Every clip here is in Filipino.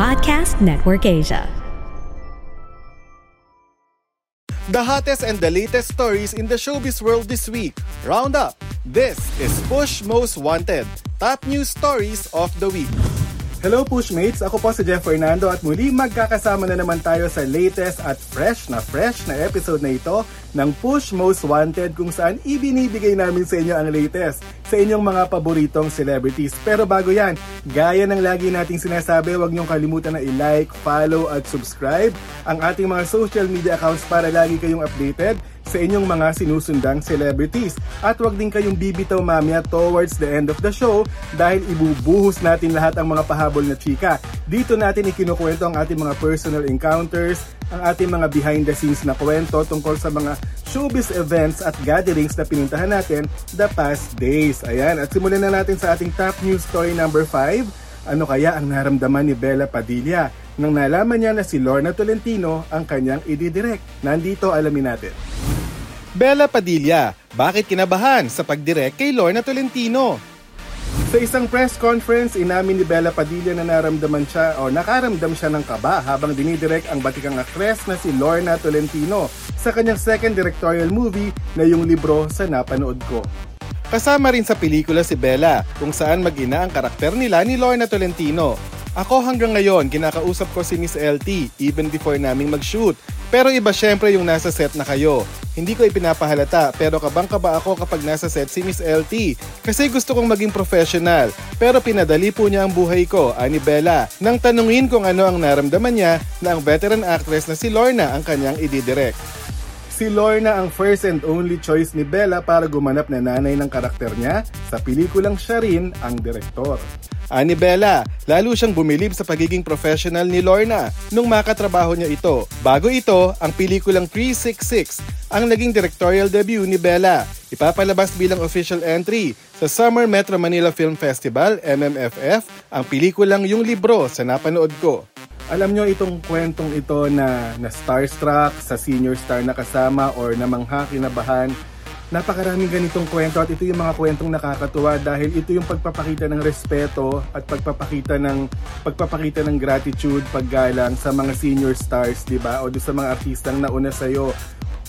Podcast Network Asia. The hottest and the latest stories in the showbiz world this week. Roundup. This is Push Most Wanted. Top news stories of the week. Hello Pushmates! Ako po si Jeff Fernando at muli magkakasama na naman tayo sa latest at fresh na fresh na episode na ito ng Push Most Wanted kung saan ibinibigay namin sa inyo ang latest sa inyong mga paboritong celebrities. Pero bago yan, gaya ng lagi nating sinasabi, huwag niyong kalimutan na i-like, follow at subscribe ang ating mga social media accounts para lagi kayong updated sa inyong mga sinusundang celebrities. At wag din kayong bibitaw mamaya towards the end of the show dahil ibubuhos natin lahat ang mga pahabol na chika. Dito natin ikinukwento ang ating mga personal encounters, ang ating mga behind the scenes na kwento tungkol sa mga showbiz events at gatherings na pinuntahan natin the past days. Ayan, at simulan na natin sa ating top news story number 5. Ano kaya ang naramdaman ni Bella Padilla nang nalaman niya na si Lorna Tolentino ang kanyang ididirect? Nandito alamin natin. Bella Padilla, bakit kinabahan sa pagdirect kay Lorna Tolentino? Sa isang press conference, inamin ni Bella Padilla na naramdaman siya o nakaramdam siya ng kaba habang dinidirect ang batikang aktres na si Lorna Tolentino sa kanyang second directorial movie na yung libro sa napanood ko. Kasama rin sa pelikula si Bella kung saan mag-ina ang karakter nila ni Lorna Tolentino. Ako hanggang ngayon, kinakausap ko si Miss LT even before naming mag-shoot. Pero iba syempre yung nasa set na kayo. Hindi ko ipinapahalata pero kabang-kaba ako kapag nasa set si Miss LT kasi gusto kong maging professional. Pero pinadali po niya ang buhay ko, ani Bella, nang tanungin kung ano ang naramdaman niya na ang veteran actress na si Lorna ang kanyang ididirect. Si Lorna ang first and only choice ni Bella para gumanap na nanay ng karakter niya sa pelikulang siya rin ang direktor. Ani Bella, lalo siyang bumilib sa pagiging professional ni Lorna nung makatrabaho niya ito. Bago ito, ang pelikulang 366 ang naging directorial debut ni Bella. Ipapalabas bilang official entry sa Summer Metro Manila Film Festival, MMFF, ang pelikulang Yung Libro sa napanood ko. Alam nyo itong kwentong ito na, na starstruck sa senior star na kasama or namangha kinabahan Napakaraming ganitong kwento at ito yung mga kwentong nakakatuwa dahil ito yung pagpapakita ng respeto at pagpapakita ng pagpapakita ng gratitude, paggalang sa mga senior stars, 'di ba? O sa mga artistang nauna sa iyo.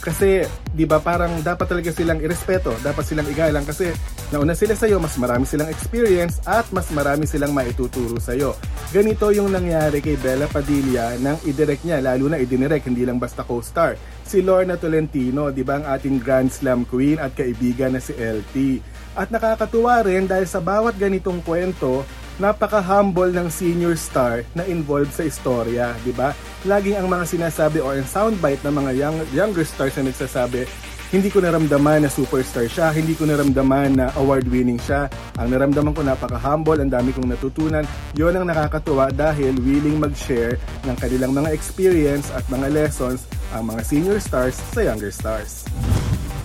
Kasi, 'di ba, parang dapat talaga silang irespeto, dapat silang igalang kasi nauna sila sa iyo, mas marami silang experience at mas marami silang maituturo sa iyo. Ganito yung nangyari kay Bella Padilla nang i-direct niya, lalo na i-direct, hindi lang basta co-star. Si Lorna Tolentino, 'di ba, ang ating Grand Slam queen at kaibigan na si LT. At nakakatuwa rin dahil sa bawat ganitong kwento, napaka-humble ng senior star na involved sa istorya, di ba? Laging ang mga sinasabi or in soundbite ng mga young, younger stars na nagsasabi, hindi ko naramdaman na superstar siya, hindi ko naramdaman na award-winning siya. Ang naramdaman ko napaka-humble, ang dami kong natutunan. Yon ang nakakatuwa dahil willing mag-share ng kanilang mga experience at mga lessons ang mga senior stars sa younger stars.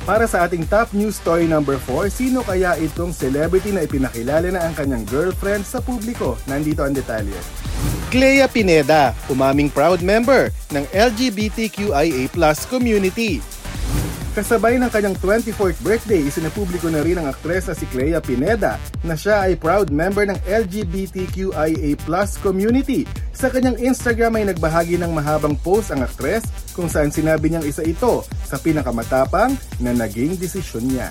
Para sa ating top news story number 4, sino kaya itong celebrity na ipinakilala na ang kanyang girlfriend sa publiko? Nandito ang detalye. Clea Pineda, umaming proud member ng LGBTQIA+ community. Kasabay ng kanyang 24th birthday, isinapubliko na rin ang aktres na si Clea Pineda na siya ay proud member ng LGBTQIA+ community. Sa kanyang Instagram ay nagbahagi ng mahabang post ang aktres kung saan sinabi niyang isa ito sa pinakamatapang na naging desisyon niya.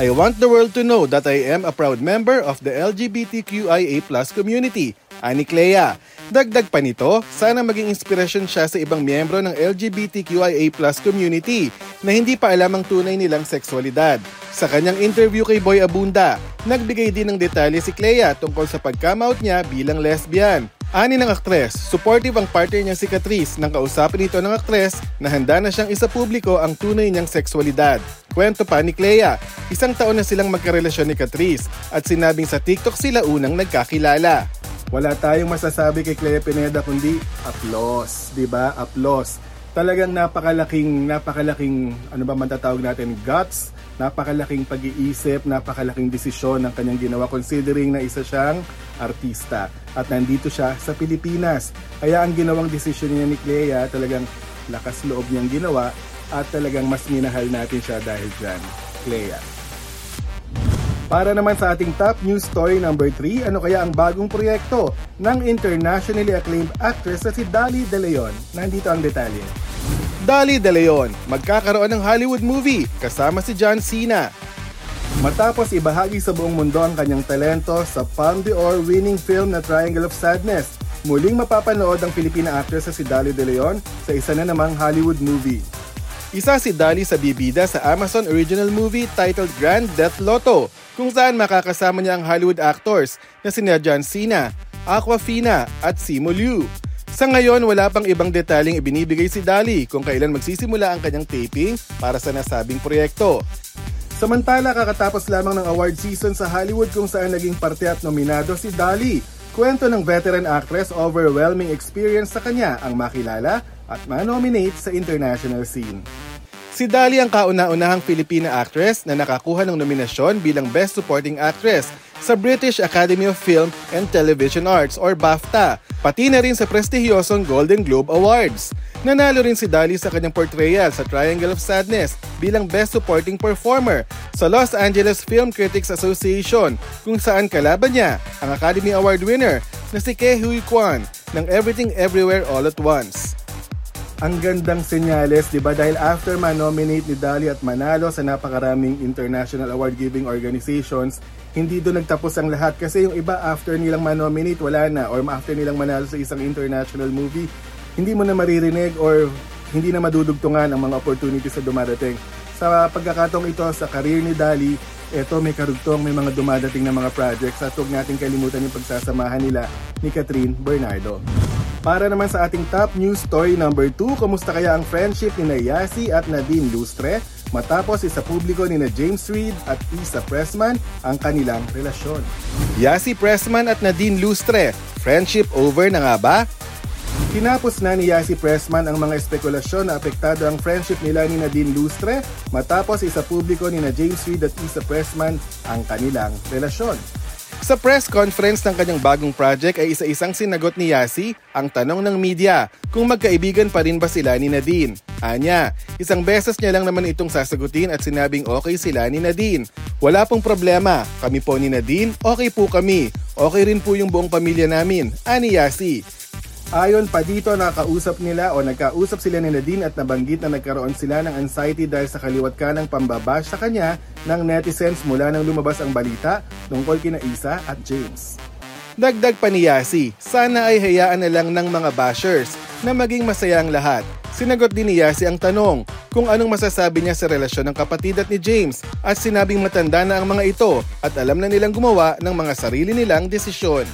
I want the world to know that I am a proud member of the LGBTQIA+ community. Ani Clea. Dagdag pa nito, sana maging inspirasyon siya sa ibang miyembro ng LGBTQIA+ community na hindi pa alam ang tunay nilang sexualidad. Sa kanyang interview kay Boy Abunda, nagbigay din ng detalye si Clea tungkol sa pag-come out niya bilang lesbian. Ani ng aktres, supportive ang partner niyang si Catrice nang kausapin ito ng aktres na handa na siyang isa publiko ang tunay niyang sexualidad. Kwento pa ni Clea, isang taon na silang magkarelasyon ni Catrice at sinabing sa TikTok sila unang nagkakilala. Wala tayong masasabi kay Clea Pineda kundi applause, 'di ba? Applause. Talagang napakalaking napakalaking ano ba man tatawag natin guts, napakalaking pag-iisip, napakalaking desisyon ng kanyang ginawa considering na isa siyang artista at nandito siya sa Pilipinas. Kaya ang ginawang desisyon niya ni Clea talagang lakas loob niyang ginawa at talagang mas minahal natin siya dahil dyan. Clea. Para naman sa ating top news story number 3, ano kaya ang bagong proyekto ng internationally acclaimed actress na si Dali De Leon? Nandito ang detalye. Dali De Leon, magkakaroon ng Hollywood movie kasama si John Cena. Matapos ibahagi sa buong mundo ang kanyang talento sa Palme d'Or winning film na Triangle of Sadness, muling mapapanood ang Filipina actress na si Dali De Leon sa isa na namang Hollywood movie. Isa si Dali sa bibida sa Amazon original movie titled Grand Death Lotto, kung saan makakasama niya ang Hollywood actors na sina John Cena, Aquafina at Simu Liu. Sa ngayon, wala pang ibang detalyeng ibinibigay si Dali kung kailan magsisimula ang kanyang taping para sa nasabing proyekto. Samantala, kakatapos lamang ng award season sa Hollywood kung saan naging parte at nominado si Dali. Kwento ng veteran actress, overwhelming experience sa kanya ang makilala at manominate sa international scene. Si Dali ang kauna-unahang Filipina actress na nakakuha ng nominasyon bilang Best Supporting Actress sa British Academy of Film and Television Arts or BAFTA, pati na rin sa prestihiyosong Golden Globe Awards. Nanalo rin si Dali sa kanyang portrayal sa Triangle of Sadness bilang Best Supporting Performer sa Los Angeles Film Critics Association kung saan kalaban niya ang Academy Award winner na si Ke Huy Kwan ng Everything Everywhere All at Once ang gandang senyales, di ba? Dahil after ma-nominate ni Dali at manalo sa napakaraming international award-giving organizations, hindi doon nagtapos ang lahat kasi yung iba after nilang ma-nominate, wala na. Or after nilang manalo sa isang international movie, hindi mo na maririnig or hindi na madudugtungan ang mga opportunities na dumadating. Sa pagkakataong ito sa career ni Dali, eto may karugtong, may mga dumadating na mga projects at huwag natin kalimutan yung pagsasamahan nila ni Catherine Bernardo. Para naman sa ating top news story number 2, kumusta kaya ang friendship ni Yasi at Nadine Lustre matapos isa publiko ni na James Reid at Isa Pressman ang kanilang relasyon. Yasi Pressman at Nadine Lustre, friendship over na nga ba? Tinapos na ni Yasi Pressman ang mga espekulasyon na apektado ang friendship nila ni Nadine Lustre matapos isa publiko ni na James Reid at Isa Pressman ang kanilang relasyon. Sa press conference ng kanyang bagong project ay isa-isang sinagot ni Yasi ang tanong ng media kung magkaibigan pa rin ba sila ni Nadine. Anya, isang beses niya lang naman itong sasagutin at sinabing okay sila ni Nadine. Wala pong problema, kami po ni Nadine, okay po kami. Okay rin po yung buong pamilya namin, ani Yasi. Ayon pa dito, nakausap nila o nagkausap sila ni Nadine at nabanggit na nagkaroon sila ng anxiety dahil sa kaliwat ka ng pambabash sa kanya ng netizens mula nang lumabas ang balita tungkol kina Isa at James. Dagdag pa ni Yasi, sana ay hayaan na lang ng mga bashers na maging masaya ang lahat. Sinagot din ni Yasi ang tanong kung anong masasabi niya sa relasyon ng kapatid at ni James at sinabing matanda na ang mga ito at alam na nilang gumawa ng mga sarili nilang desisyon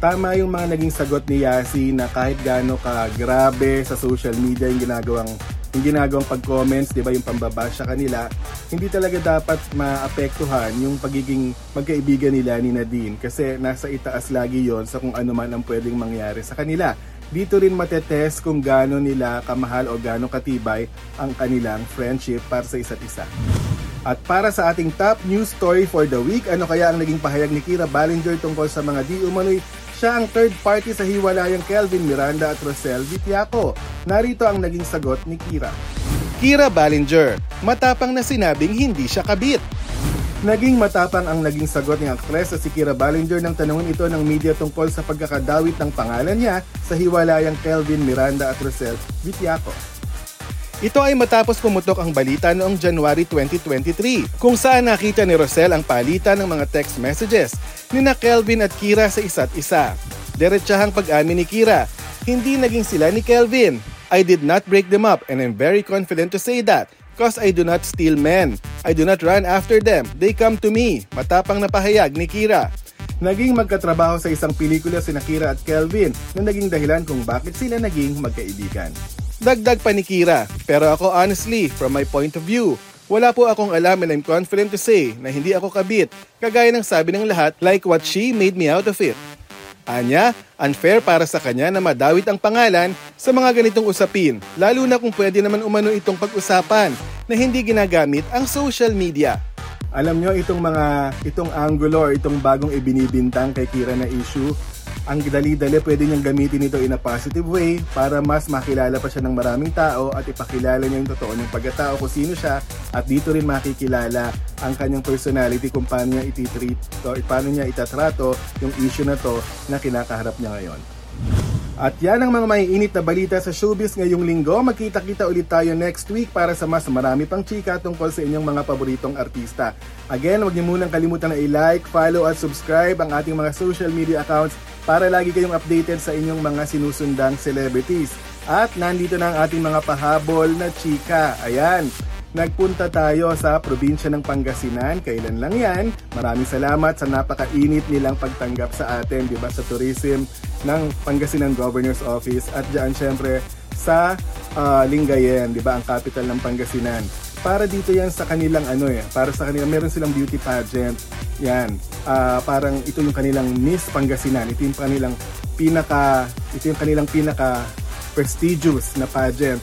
tama yung mga naging sagot ni Yasi na kahit gaano ka grabe sa social media yung ginagawang yung ginagawang pag-comments, 'di ba, yung pambabash sa kanila, hindi talaga dapat maapektuhan yung pagiging magkaibigan nila ni Nadine kasi nasa itaas lagi 'yon sa kung ano man ang pwedeng mangyari sa kanila. Dito rin matetest kung gaano nila kamahal o gaano katibay ang kanilang friendship para sa isa't isa. At para sa ating top news story for the week, ano kaya ang naging pahayag ni Kira Ballinger tungkol sa mga di umano'y siya ang third party sa hiwalayang Kelvin Miranda at Rosel Vitiaco. Narito ang naging sagot ni Kira. Kira Ballinger, matapang na sinabing hindi siya kabit. Naging matapang ang naging sagot ng aktres sa si Kira Ballinger nang tanungin ito ng media tungkol sa pagkakadawit ng pangalan niya sa hiwalayang Kelvin Miranda at Rosel Vitiaco. Ito ay matapos pumutok ang balita noong January 2023 kung saan nakita ni Rosel ang palitan ng mga text messages ni na Kelvin at Kira sa isa't isa. Diretsahang pag-amin ni Kira, hindi naging sila ni Kelvin. I did not break them up and I'm very confident to say that because I do not steal men. I do not run after them. They come to me. Matapang na pahayag ni Kira. Naging magkatrabaho sa isang pelikula si Kira at Kelvin na naging dahilan kung bakit sila naging magkaibigan. Dagdag pa ni Kira, pero ako honestly, from my point of view, wala po akong alam and I'm confident to say na hindi ako kabit, kagaya ng sabi ng lahat like what she made me out of it. Anya, unfair para sa kanya na madawit ang pangalan sa mga ganitong usapin, lalo na kung pwede naman umano itong pag-usapan na hindi ginagamit ang social media. Alam nyo, itong mga, itong angulo or itong bagong ibinibintang kay Kira na issue, ang dali-dali pwede niyang gamitin ito in a positive way para mas makilala pa siya ng maraming tao at ipakilala niya yung totoo ng pagkatao kung sino siya at dito rin makikilala ang kanyang personality kung paano niya ititreat o paano niya itatrato yung issue na to na kinakaharap niya ngayon. At yan ang mga maiinit na balita sa showbiz ngayong linggo. Magkita-kita ulit tayo next week para sa mas marami pang chika tungkol sa inyong mga paboritong artista. Again, huwag niyo munang kalimutan na i-like, follow at subscribe ang ating mga social media accounts para lagi kayong updated sa inyong mga sinusundang celebrities. At nandito na ang ating mga pahabol na chika. Ayan, Nagpunta tayo sa probinsya ng Pangasinan. Kailan lang yan? Maraming salamat sa napakainit nilang pagtanggap sa atin, di ba, sa tourism ng Pangasinan Governor's Office at diyan syempre sa uh, Lingayen, di ba, ang capital ng Pangasinan. Para dito yan sa kanilang ano eh, para sa kanila meron silang beauty pageant. Yan. Uh, parang ito yung kanilang Miss Pangasinan. Ito yung kanilang pinaka ito yung kanilang pinaka prestigious na pageant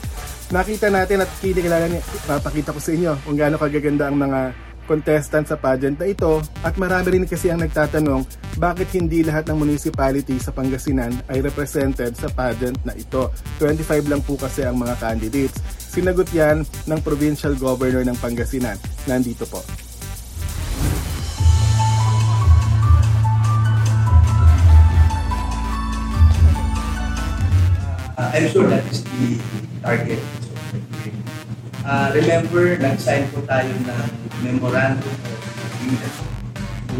nakita natin at kinikilala niya, papakita ko sa inyo kung gaano kagaganda ang mga contestant sa pageant na ito at marami rin kasi ang nagtatanong bakit hindi lahat ng municipality sa Pangasinan ay represented sa pageant na ito. 25 lang po kasi ang mga candidates. Sinagot yan ng provincial governor ng Pangasinan. Nandito po. Uh, I'm sure that is the target Uh, remember, nag-sign po tayo ng memorandum of agreement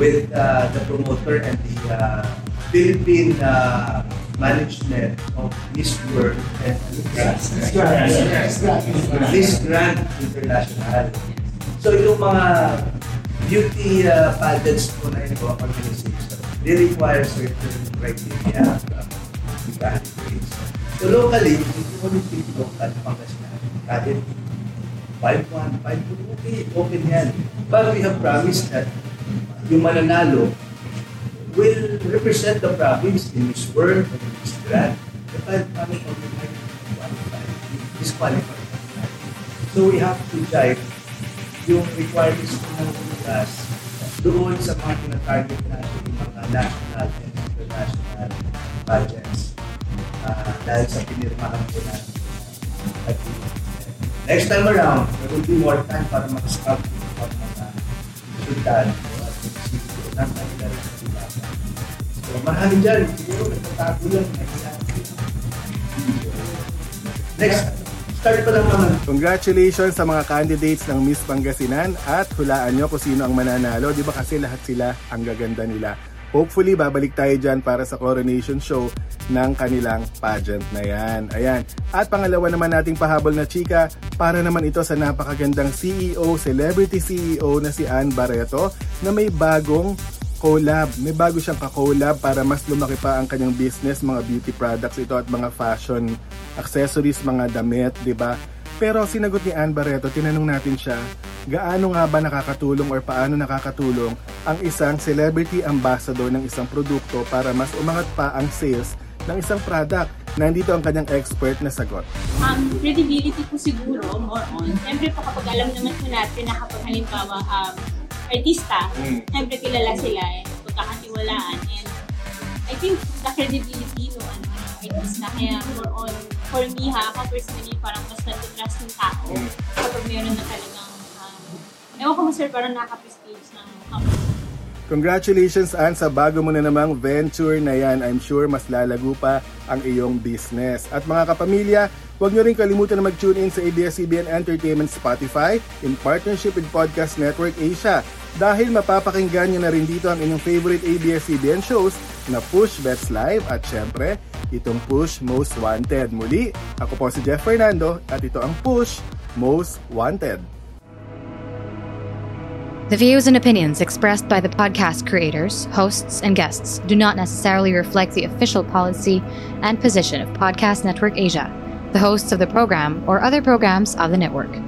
with uh, the promoter and the uh, Philippine uh, management of Miss World and Miss Grand International. So yung mga beauty uh, pageants po na ito, organization, they require certain criteria from the candidates. So locally, if you want to keep local, Pangasinan, kahit 5-1, 5-2, okay, open yan. But we have promised that yung mananalo will represent the province in Miss World and Miss Grand. The five coming from the qualified, disqualified. So we have to check yung requirements ng class doon sa mga tinatarget natin yung mga national and international budgets uh, dahil sa pinirmahan po natin at Next time around, there will be more time para mag-scout ng mga syudad at munisipyo ng kanilang katilapan. So, marami dyan. Siguro nagtatago lang. Next, start pa naman. Congratulations sa mga candidates ng Miss Pangasinan at hulaan nyo kung sino ang mananalo. Di ba kasi lahat sila ang gaganda nila. Hopefully, babalik tayo dyan para sa coronation show ng kanilang pageant na yan. Ayan. At pangalawa naman nating pahabol na chika, para naman ito sa napakagandang CEO, celebrity CEO na si Ann Barreto na may bagong collab. May bago siyang ka-collab para mas lumaki pa ang kanyang business, mga beauty products ito at mga fashion accessories, mga damit, 'di ba? Pero sinagot ni Ann Barreto, tinanong natin siya, gaano nga ba nakakatulong or paano nakakatulong ang isang celebrity ambassador ng isang produkto para mas umangat pa ang sales ng isang product. Nandito ang kanyang expert na sagot. Um, credibility po siguro, more on. Siyempre po kapag alam naman po natin na kapag halimbawa um, artista, mm. siyempre kilala sila eh, pagkakatiwalaan. And I think the credibility no, ano, artista, kaya more on for me ha, ako personally, parang mas nag-trust ng tao mm. kapag meron na talagang, um, ewan ko sir, parang naka-prestige ng company. Congratulations Ann sa bago mo na namang venture na yan. I'm sure mas lalago pa ang iyong business. At mga kapamilya, huwag nyo rin kalimutan na mag-tune in sa ABS-CBN Entertainment Spotify in partnership with Podcast Network Asia dahil mapapakinggan nyo na rin dito ang inyong favorite ABS-CBN shows na Push Bets Live at syempre, itong Push Most Wanted. Muli, ako po si Jeff Fernando at ito ang Push Most Wanted. The views and opinions expressed by the podcast creators, hosts, and guests do not necessarily reflect the official policy and position of Podcast Network Asia, the hosts of the program, or other programs of the network.